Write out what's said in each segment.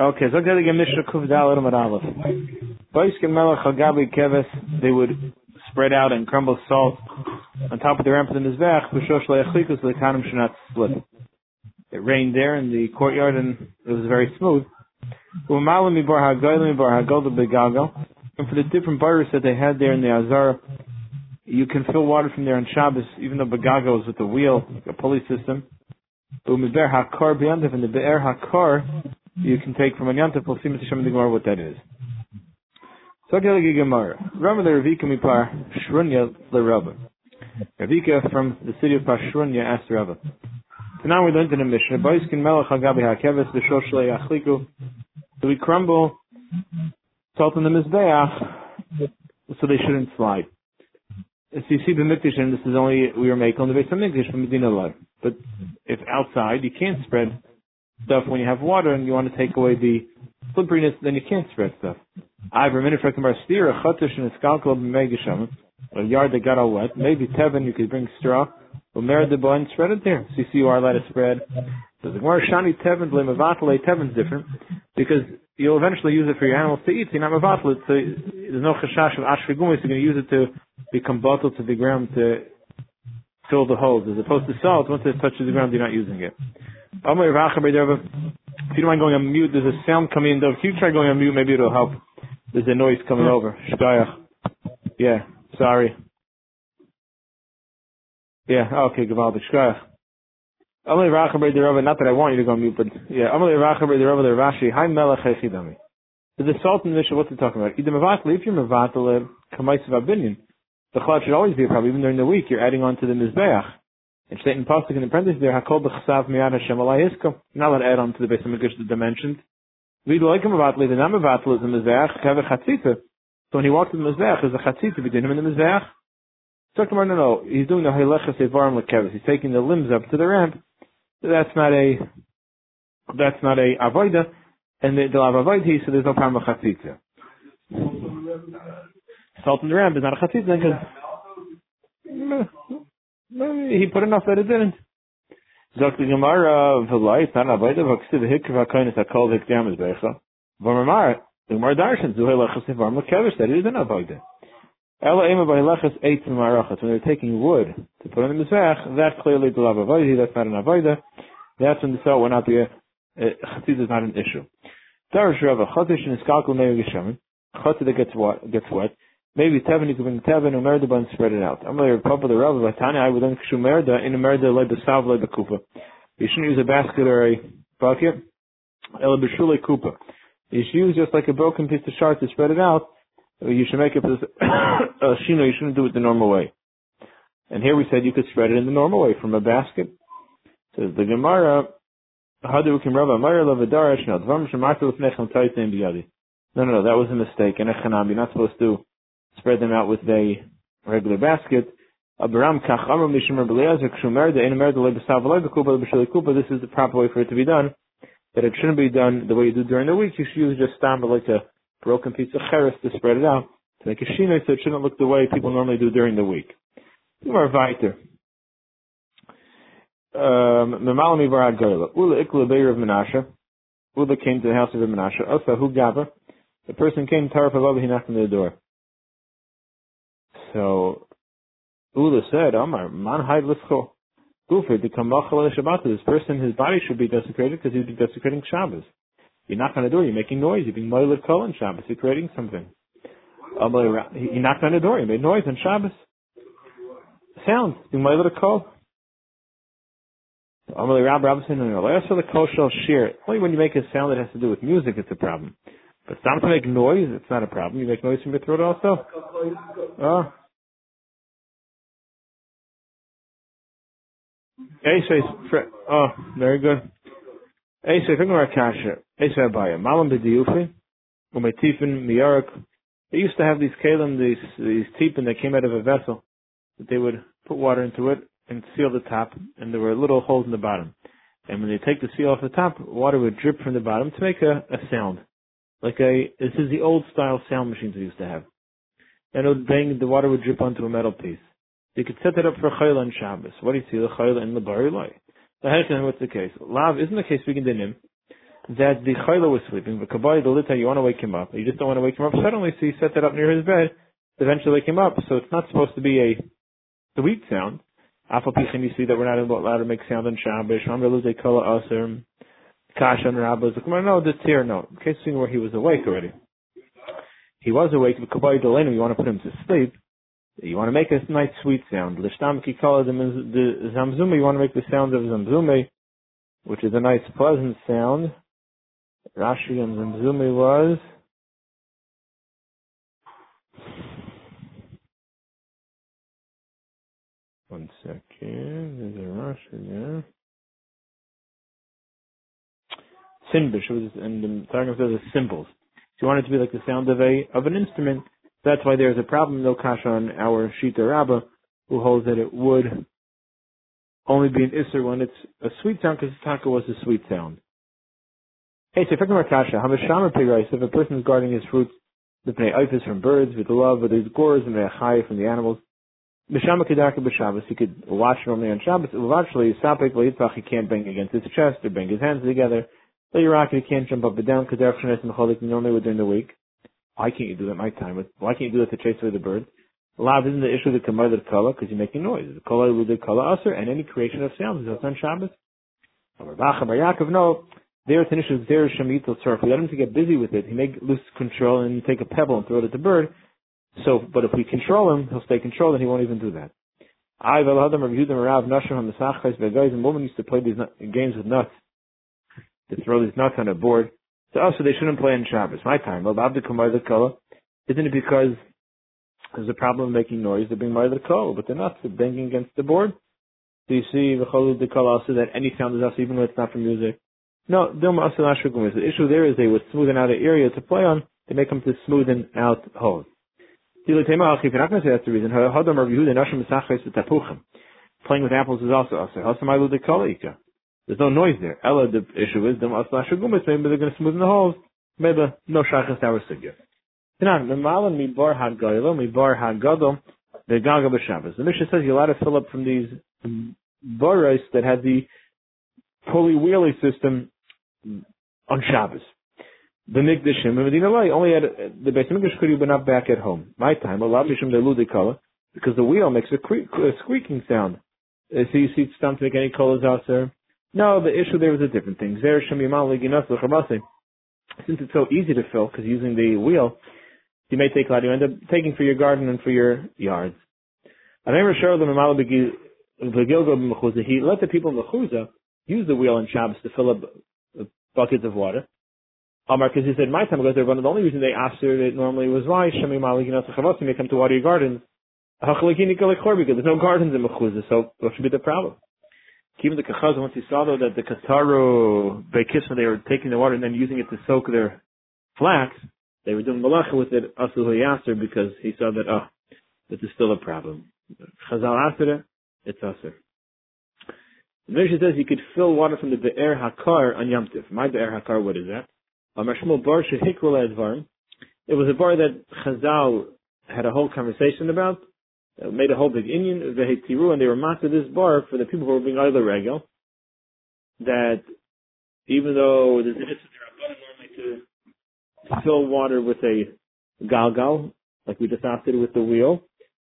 Okay, so get again Mishnah Kuf Dal Adam Aleph. Boiskin Melech Hagabi Keves, they would spread out and crumble salt on top of the ramp of the Mizbech, B'shosh Le'achlikus Le'kanim should not split. It rained there in the courtyard and it was very smooth. And for the different bars that they had there in the Azar, you can fill water from there on Shabbos, even though Begago is with the wheel, a pulley system. And the Be'er HaKar, you can take from Anyantif, we'll see the Gemara what that is. So Geligi Gemara. Rama the Ravika Mipar Shrunya the Rabba. Ravika from the city of Pashrunya asked Rabba. So now we're learning the Mishnah. Boiskin Melech Hagabi HaKeves B'Shosh Le'achliku. So we crumble salt in the Mizbeach so they shouldn't slide. So you see the and this is only, we were making on the base of Mikdash from Medina Lai. But if outside, you can't spread stuff when you have water and you want to take away the slipperiness, then you can't spread stuff. I have a minute for Kamar steer, a chotish and a skalkal b'megasham, a yard that got all wet. Maybe Tevin, you could bring straw, or merid the boy spread it there. So you see you are allowed to spread. So the Gemara Shani Tevin, blame Mavatale, Tevin's different, because you'll eventually use it for your animals to eat, you're not Mavatale, so there's no chashash of ashfigumis, you're going to use it to become bottled to the ground to fill the holes, as opposed to salt, once it touches the ground, you're not using it. If you don't mind going on mute, there's a sound coming in. If you try going on mute, maybe it'll help. There's a noise coming over. Yeah, sorry. Yeah, okay, Gavaldik. Shkayach. Amalei Rava, not that I want you to go mute, but yeah, Amalei the Rava the Hi Melech. The the Mishnah, what's it talking about? If you're Mavatli, Kamaisav Abinyan, the chlad should always be a problem, even during the week, you're adding on to the Mizbeach. Steht in Pasuk the parenthesis there, Hakol b'chsav miyad Hashem add on to the base of the name of is the Mizbeach. So when he walks in the Mizbeach, there's a chatzita between him and the Mizbeach. So no, no, he's doing the Halecha Sevarim Lekevis. He's taking the limbs up to the ramp. That's not a, that's not a avoida. And the, the avoida, so there's no problem with chatzita. Salt in the ramp is not a chatzita because, he put enough that it didn't. Sagt die Gemara, vielleicht, dann arbeite, wo ksiv hikv ha-koinis ha-kol hikdam is becha. Vomar, the Gemara darshan, zu helachas varm lekevish, that it is an avoida. When they're taking wood to put on the mizbeach, that's clearly the lav avoida, that's not an avoida. That's when the cell will not be a, uh, uh, chatzid is not an issue. Darish Rava, chatish and iskalkul meir geshamin, chatzid that gets wet, gets wet, Maybe Tevin, you can bring Tevin, Umerda, and spread it out. I'm like, Papa the Rabbi, Vatani, I would then Shumerda, in Umerda, like the Sav, like the Kupa. You shouldn't use a basket or a bucket. El Bishule Kupa. You should use just like a broken piece of shard to spread it out. You should make it as a shino, you shouldn't do it the normal way. And here we said you could spread it in the normal way from a basket. Says the Gemara, Hadu Kim Rabba, Mara Lavadarash, no, Dvam Shematu Lefnechem Taitem Biyadi. No, no, no, that was a mistake. And Echanam, you're not supposed to spread them out with a regular basket. This is the proper way for it to be done. That it shouldn't be done the way you do during the week. You should use just stam like a broken piece of cheres to spread it out to make a shina, so it shouldn't look the way people normally do during the week. More weiter. Um, Memalami varad goyla. Ula ikla beir of Menashe. Ula came to the house of Menashe. Osa hu gaba. The person came, taraf he knocked on the door. So Ula said, Omar, man haid l'scho. Gufer, the kamachal Shabbat, this person, his body should be desecrated because he'd be desecrating Shabbos. You're knocking on the door, you're making noise, you're being kol on Shabbos, you're creating something. Oh, he knocked on the door, he made noise on Shabbos. Sound, being moilet kol. Amalei Rab Robinson, no, last for the kol shall shear. Only when you make a sound that has to do with music, it's a problem. But stop to make noise, it's not a problem. You make noise from your throat also? Ah. Oh. Eisei, oh, very good. Eisei, think about kasha. Eisei abaya. Malam b'diyufi, umetifin miyarak. They used to have these kalim, these, these tipin that came out of a vessel, that they would put water into it and seal the top, and there were little holes in the bottom. And when they take the seal off the top, water would drip from the bottom to make a, a sound. Like a, this is the old style sound machines we used to have. And it would bang, the water would drip onto a metal piece. You could set it up for Chayla and Shabbos. What do you see? The Chayla and the Barilai. The what's the case? Lav, isn't the case speaking to him that the Chayla was sleeping, but Kabbalah, the Lita, you want to wake him up. You just don't want to wake him up suddenly, so you set that up near his bed eventually wake him up. So it's not supposed to be a sweet sound. Afal Pichin, you see that we're not allowed to make sound on Shabbos. Ramra Luze Kala Aser. Kasha and Rabbas. No, this here, no. In case where he was awake already. He was awake, but Kabbalah, the you want to put him to sleep. You want to make a nice sweet sound. Lishtam kikala the zamzume. You want to make the sound of zamzume, which is a nice pleasant sound. Rashi and zamzume was. One second. There's a Rashi there. Sinbish was, and the Targum says it's cymbals. If you want it to be like the sound of a of an instrument, that's why there's a problem, no kasha on our Shita Rabbah, who holds that it would only be an Isser when it's a sweet sound, because the Taka was a sweet sound. Hey, so if a person is guarding his fruits, the Pnei Eifis from birds, with love, with his gores, and the Achai from the animals, B'shama Kedaka B'Shabbos, he could watch normally on Shabbos, eventually, Sapek Le'itzach, he can't bang against his chest or bang his hands together, Le'Yirak, he can't jump up and down, Kedar Shnes and Cholik, normally within the week. Why can't you do that my time? Why can't you do that to chase away the bird? Lav isn't the issue of the kamar of color because you're making noise. The color with the color usher and any creation of sounds is on Shabbos. No, there it's an issue. There is shemitel surf. We let him to get busy with it. He may lose control and take a pebble and throw it at the bird. So, but if we control him, he'll stay controlled and he won't even do that. I velhadam Rav Yehuda Rav Nashim Sachais guys and women used to play these games with nuts to throw these nuts on a board. So oh, also they shouldn't play on Shabbos. My time. Isn't it because there's a problem making noise? They're being the Kala, but they're not. They're banging against the board. So you see the Kala also that any sound is also even when it's not from music. No, Dilma Asal The issue there is they would smoothen out an area to play on. They make them to smoothen out holes. If you're not going to say that's the reason, playing with apples is also also. There's no noise there. Ella, the issue is, maybe they're going to smoothen the holes. Maybe no shachas our sugya. Tanan, the gaga Mishnah says you're allowed to fill up from these baras that have the pulley wheelie system on Shabbos. The Mikdashim and Medina Lai only had the base Mikdash could have been up back at home. My time, a lot of color because the wheel makes a, a squeaking sound. Uh, so you see it's time to make any colors out there. No, the issue there was a different thing. Since it's so easy to fill, because using the wheel, you may take a lot. You end up taking for your garden and for your yards. He let the people in Mechuza use the wheel in Shabbos to fill up buckets of water. Amar, he said, my time ago, the only reason they asked it normally was why Shemi Malik may come to water your gardens. Because there's no gardens in Mechuza, so what should be the problem? Even the Kachaz, once he saw though that the Kataru Bekisma, they were taking the water and then using it to soak their flax, they were doing malacha with it, Asul Yaser, because he saw that, oh, this is still a problem. Chazal Aser, it's Aser. The Mishnah says you could fill water from the Be'er Hakar on Yom Tif. My Be'er Hakar, what is that? It was a bar that Chazal had a whole conversation about, uh, made a whole big Indian vehetiru, and they were master this bar for the people who were being either regel. That even though there's an normally to, fill water with a galgal, like we just opted with the wheel,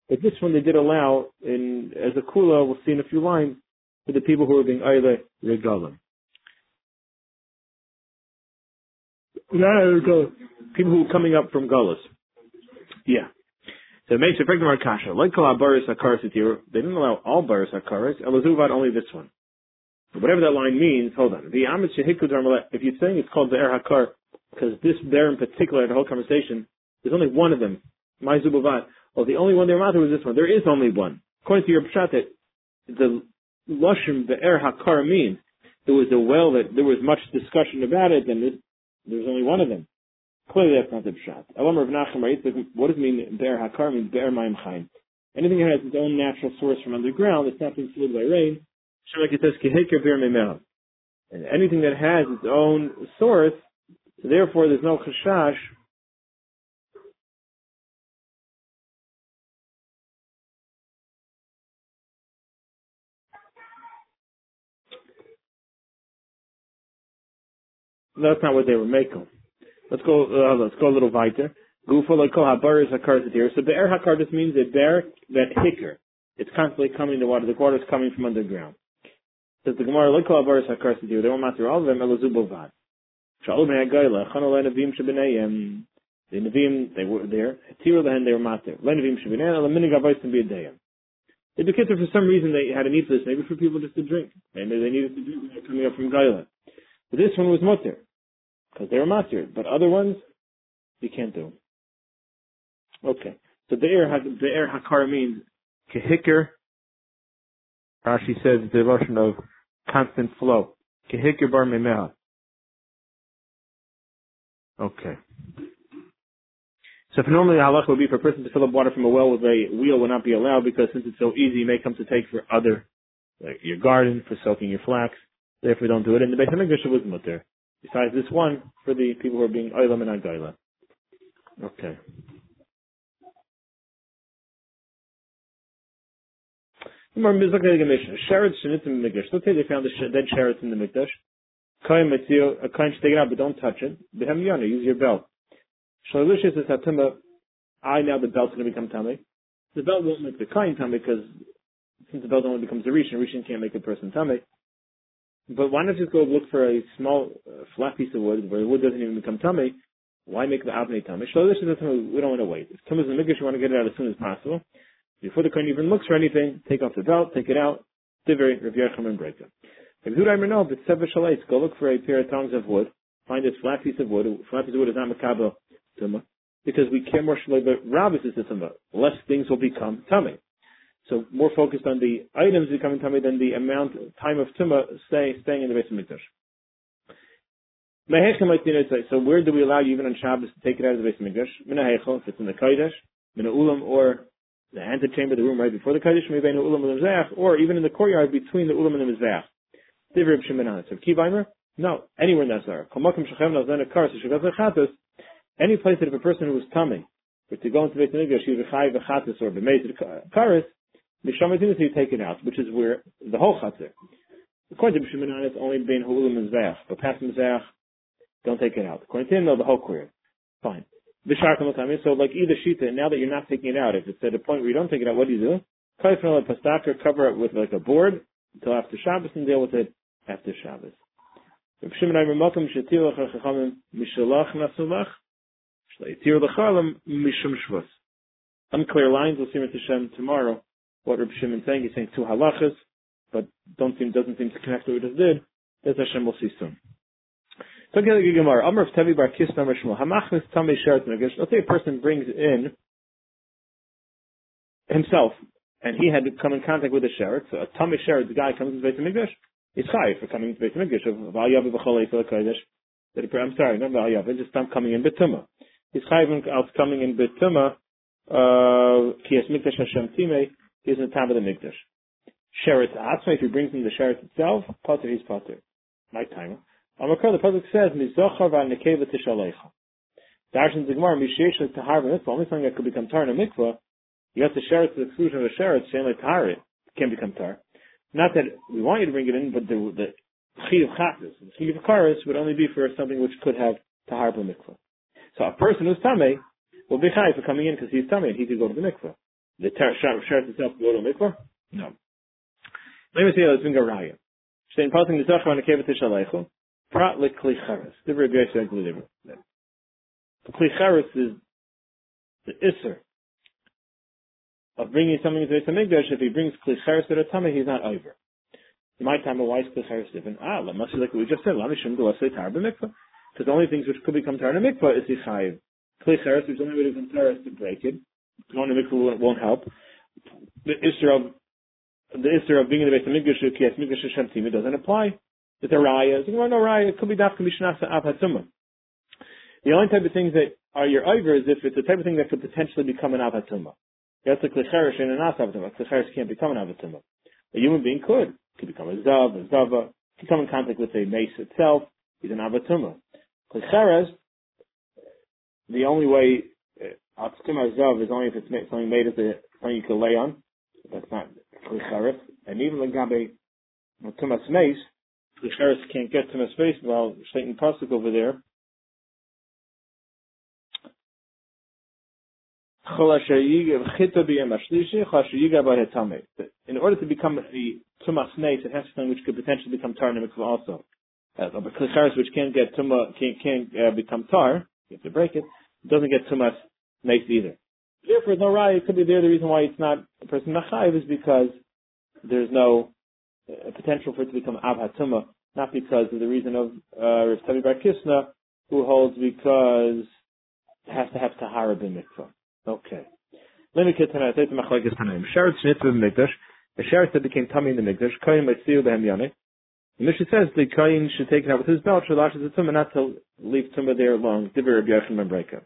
but this one they did allow in as a kula. We'll see in a few lines for the people who are being either regalim. People who are coming up from gullus. Yeah. So it makes a pregnant kasha. Like kol baris akaris They didn't allow all baris akaris. Elazuvad only this one. But whatever that line means, hold on. The amit If you're saying it's called the er hakar because this there in particular, the whole conversation, there's only one of them. My zubavad. Well, the only one there matter was this one. There is only one. According to your pshat, the lushim the er hakar means there was a well that there was much discussion about it, and there was only one of them. Clearly that's not the pshat. What does it mean be'er hakar means be'er mayim chaim. Anything that has its own natural source from underground that's not being flowed by rain, it says keheker be'er. And anything that has its own source, so therefore there's no chashash That's not what they were making. Let's go. Uh, let's go a little weiter. Gufa lekol habar is hakar here. So be'er hakar just means a bear that hicker. It's constantly coming to water. The water is coming from underground. Says the Gemara is hakar here. They won't matter all of them. Elazubovat. Shalom nevim. The nevim they were there. Lehen they were matter. Lenevim shebenayim. Elaminig. The for some reason, they had a need for this, maybe for people just to drink. Maybe they needed to drink when coming up from Gaila. But this one was mutter, because they were matir. But other ones, you can't do. Okay. So the air, the air hakar means kehikr. Rashi says the emotion of constant flow. Kehikr bar memeha. Okay. So if normally the halach would be for a person to fill up water from a well with a wheel would not be allowed because since it's so easy, you may come to take for other, like your garden, for soaking your flax. Therefore, don't do it. And the Beit HaMikdash was mutter. Besides this one, for the people who are being oilam and agayla. Okay. Sherets shenitim mikdash. Let's say they found the dead sherets in the mikdash. Kain a kain should take it out, but don't touch it. Behem yana, use your belt. Shalishis is hatumba. I now the belt's going to become tummy. The belt won't make the kain tummy because since the belt only becomes a rishon, rishon can't make a person tummy. But why not just go look for a small uh, flat piece of wood where the wood doesn't even become tummy? Why make the avnei tummy? Shalishis is tummy. We don't want to wait. If tummy is in the mikdash, you want to get it out as soon as possible. Before the kohen even looks for anything, take off the belt, take it out, diver, Rav Yerchim, and break it. If go look for a pair of tongs of wood, find this flat piece of wood. Flat piece of wood is not makabel tuma, because we care more shalay, but rabbis is the tuma. Less things will become tummy. So more focused on the items becoming tummy than the amount time of tuma stay, staying in the base of mikdash. So where do we allow you even on Shabbos to take it out of the base of mikdash? If it's in the kodesh, mina ulam, or the antechamber, the room right before the kodesh, maybe in the ulam and the or even in the courtyard between the ulam and the mizbeach. Divrei Shimon So Kivaimer? No, anywhere in that Zara. Kamakim Shechem Nazen a Kar, so Shagav any place that if a person who was tummy, were to go into Beit English, he would Chai V'chatas or B'meiz Karis, Mishamatinus you take it out, which is where the whole Chatzir. According to B'Shimon it's only being Hulim and Zayach, but past Mizayach, don't take it out. According to him, no, the whole query. Fine. So like either shita, now that you're not taking it out, if it's at a point where you don't take it out, what do you do? Cover it with like a board until after Shabbos and deal with it after Shabbos. Unclear lines. We'll see Mr. Hashem tomorrow. What Reb Shimon is saying, he's saying two halachas, but don't seem doesn't seem to connect to what we just did. As Hashem will see soon. So again, the Gemara. Amr of Tevi Bar Kis Namar Shmuel. Hamachnis Tamei Sheret Megish. Let's say a person brings in himself, and he had to come in contact with a sheret. So a Tamei Sheret, the guy comes into Beit Hamikdash, is chayiv for coming into Beit Hamikdash of Va'yav v'cholei for the. I'm sorry, not Va'yav, just I'm coming in Betuma. He's chayiv out coming in Betuma, uh, ki es Mikdash Hashem Timei, he's in the time of the Mikdash. Sheretz Atzma, if he brings in the Sheretz itself, Potter, he's Potter. Night time. Amakar, the Pasuk says, Mizochar v'anekeva tishalecha. Darshan Zigmar, Mishesh tahar v'mitzvah, only something that could become tar in a mikvah, you have to share it to the exclusion of a sheretz, saying like tahar, it can become tar. Not that we want you to bring it in, but the the chi of chatas, the chi of karas would only be for something which could have tahar mikvah. So a person who's tame will be high for coming in because he's tame and he could go to the mikvah. The sheret itself go to a mikvah? No. Let me see how raya. Shtein passing the on the kevet tishaleichu. Prat le kli charas. Different guys say different. The kli charas is the isser of bringing something into the Mikdash, if he brings klicheres to the tummy, he's not over. In my time, why is klicheres different? Ah, let must like we just said, tar. Because the only things which could become tar in a mikvah is yichayiv. Klicheres, which only way to become tar is to break it. Going to mikvah won't help. The issue of the issue of being in the base of mikdash, kias mikdash Hashem it doesn't apply. It's a raya. It's no raya. It could be dafka mishnasa av hatzuma. The only type of things that are your over is if it's the type of thing that could potentially become an av hatzuma. That's a klicheres and an asavatuma. Klicheres can't become an avatuma. A human being could. Could become a zav, a zava, could come in contact with a mace itself. He's an avatuma. Klicheres, the only way atzkum zav is only if it's made, something made of the something you can lay on. That's not klicheres. And even the gabe tumas mace, Klicheres can't get to space while stating pasuk over there. In order to become a tumas nate, it has to something which could potentially become tar the also. Uh, but klicharis which can't get tuma can't, can't uh, become tar, you have to break it. It doesn't get tumas nate either. Therefore, no raya. It could be there. The reason why it's not a person machayiv is because there's no uh, potential for it to become abhatuma, not because of the reason of uh, Rav Tavi Bar Kisna, who holds because it has to have tahara bin mikvah. Okay. Let me get to that. It's machlekes tanaim. Sheretz shnitzah b'mikdash. The sheretz that became tummy in the mikdash. Koyin mitzvah behem yoneh. The Mishnah says the koyin should take it out with his belt. Should lash the tumah not to leave tumah there long. Diver Rabbi Yochanan ben Beroka.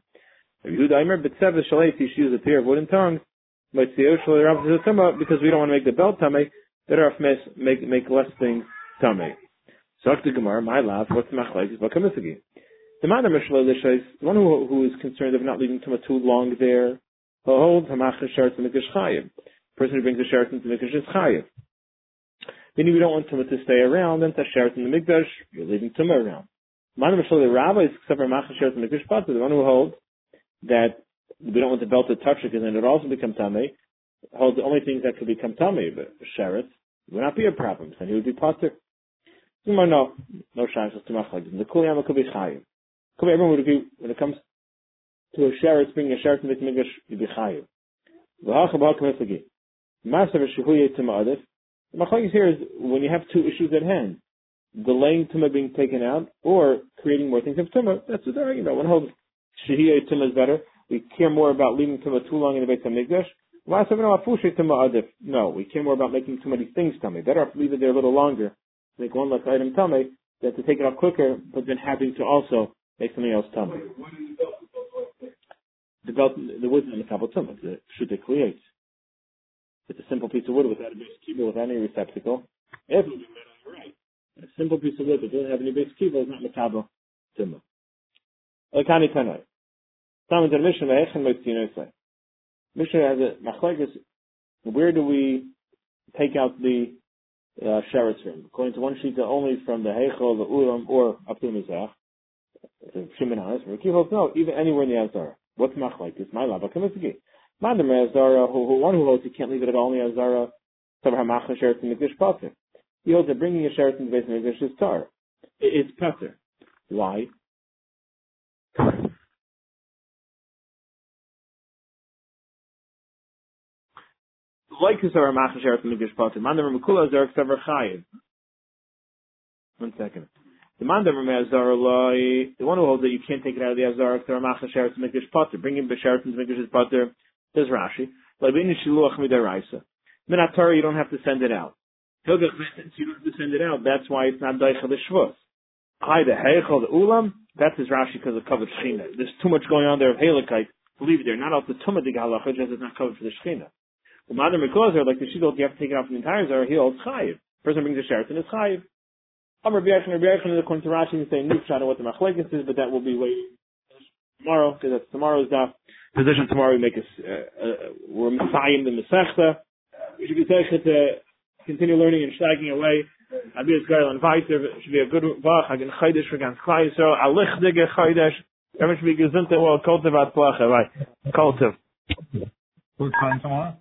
Yehuda Aimer b'tzev shalayt. He should use a pair of wooden the tumah because we don't want to make the belt tummy. Better off make make less things tummy. So the Gemara, my laugh. What's machlekes? What kamisagi? The man the one who, who is concerned of not leaving Tumah too long there, holds Hamach Sharet Mikdash Chayiv. person who brings the Sharet into Mikdash is Chayiv. Meaning we don't want Tumah to stay around, and to Sharet in the Mikdash, you're leaving Tumah around. Man the rabbi is except for Hamach Sharet Mikdash Pater, the one who holds that we don't want the belt to touch it because then it also become Tameh, holds the only things that could become Tameh, but Sharet, would not be a problem, then he would be Pater. No, no, no chance to Machlag. The Kuliyama could be Chayiv. Come everyone would agree when it comes to a sheretz, bringing a sheretz in the Mikdash, you'd be shehuye tima The machlokes here is when you have two issues at hand, delaying tumah being taken out or creating more things of tumah. That's they're arguing about. One holds shehiyah tumah is better. We care more about leaving tumah too long in the Beit Hamikdash. No, we care more about making too many things tummy. Better off leave it there a little longer, make one less item tummy, than to take it out quicker, but then having to also make something else tummy. The belt, the wood in the kabel tummy, the should it create. It's a simple piece of wood without a base keyboard, without any receptacle. Would right. A simple piece of wood that doesn't have any base keyboard is not makabel tumah. Elkani tanai. Talmud the Mishnah ve'echen moitzinoi Mishnah has a machlekes. Where do we take out the uh, sheretz from? According to one sheet, only from the heichel, the ulam, or up to the mizbeach. Shimon Hanas, Ricky holds no, even anywhere in the Azara. What's this? My lava kamisiki. The Azara, who, who one who holds he can't leave it at all in the Azara. Savar Hamach Sheret in Mikdash Pater. He holds that bringing a Sheret in the base of Mikdash is tar. It's Pater. Why? Like the Savar Hamach Sheret in Mikdash Pater. Man the Makula Azara Savar Chayiv. One second. The man that the one who holds that you can't take it out of the azar, the ramach sheretz mikdash potter, bring him b'sheretz into mikdash potter. Says Rashi, labin shiluach midaraisa. Minatar, you don't have to send it out. Hilgach since you don't have to send it out, that's why it's not daicha l'shvus. Hi, the heichel, the ulam, that's his Rashi because of covered shechina. There's too much going on there of halakite. Leave it there, not out the tumah dig halacha, just it's not covered for the shechina. Well, Madam Mikozer, like the shidol, you have to take it from the entire zar, he holds chayiv. Person brings a sheretz and it's chayiv. Amr B'Yachin Rabbi Yachin, according to Rashi, is saying Nukshana what the Machlekes is, but that will be waiting tomorrow, because that's tomorrow's daf. Position tomorrow we make a, uh, uh, we're Messiah the Masechta. We should be taking to continue learning and shagging away. Abiyas Gael and Weiser, it should be a good Vach, Hagen Chaydish for ganz Klai Yisrael, Alichdige Chaydish, everyone should be gesund well, kultiv at Placha, right? Kultiv. What time tomorrow?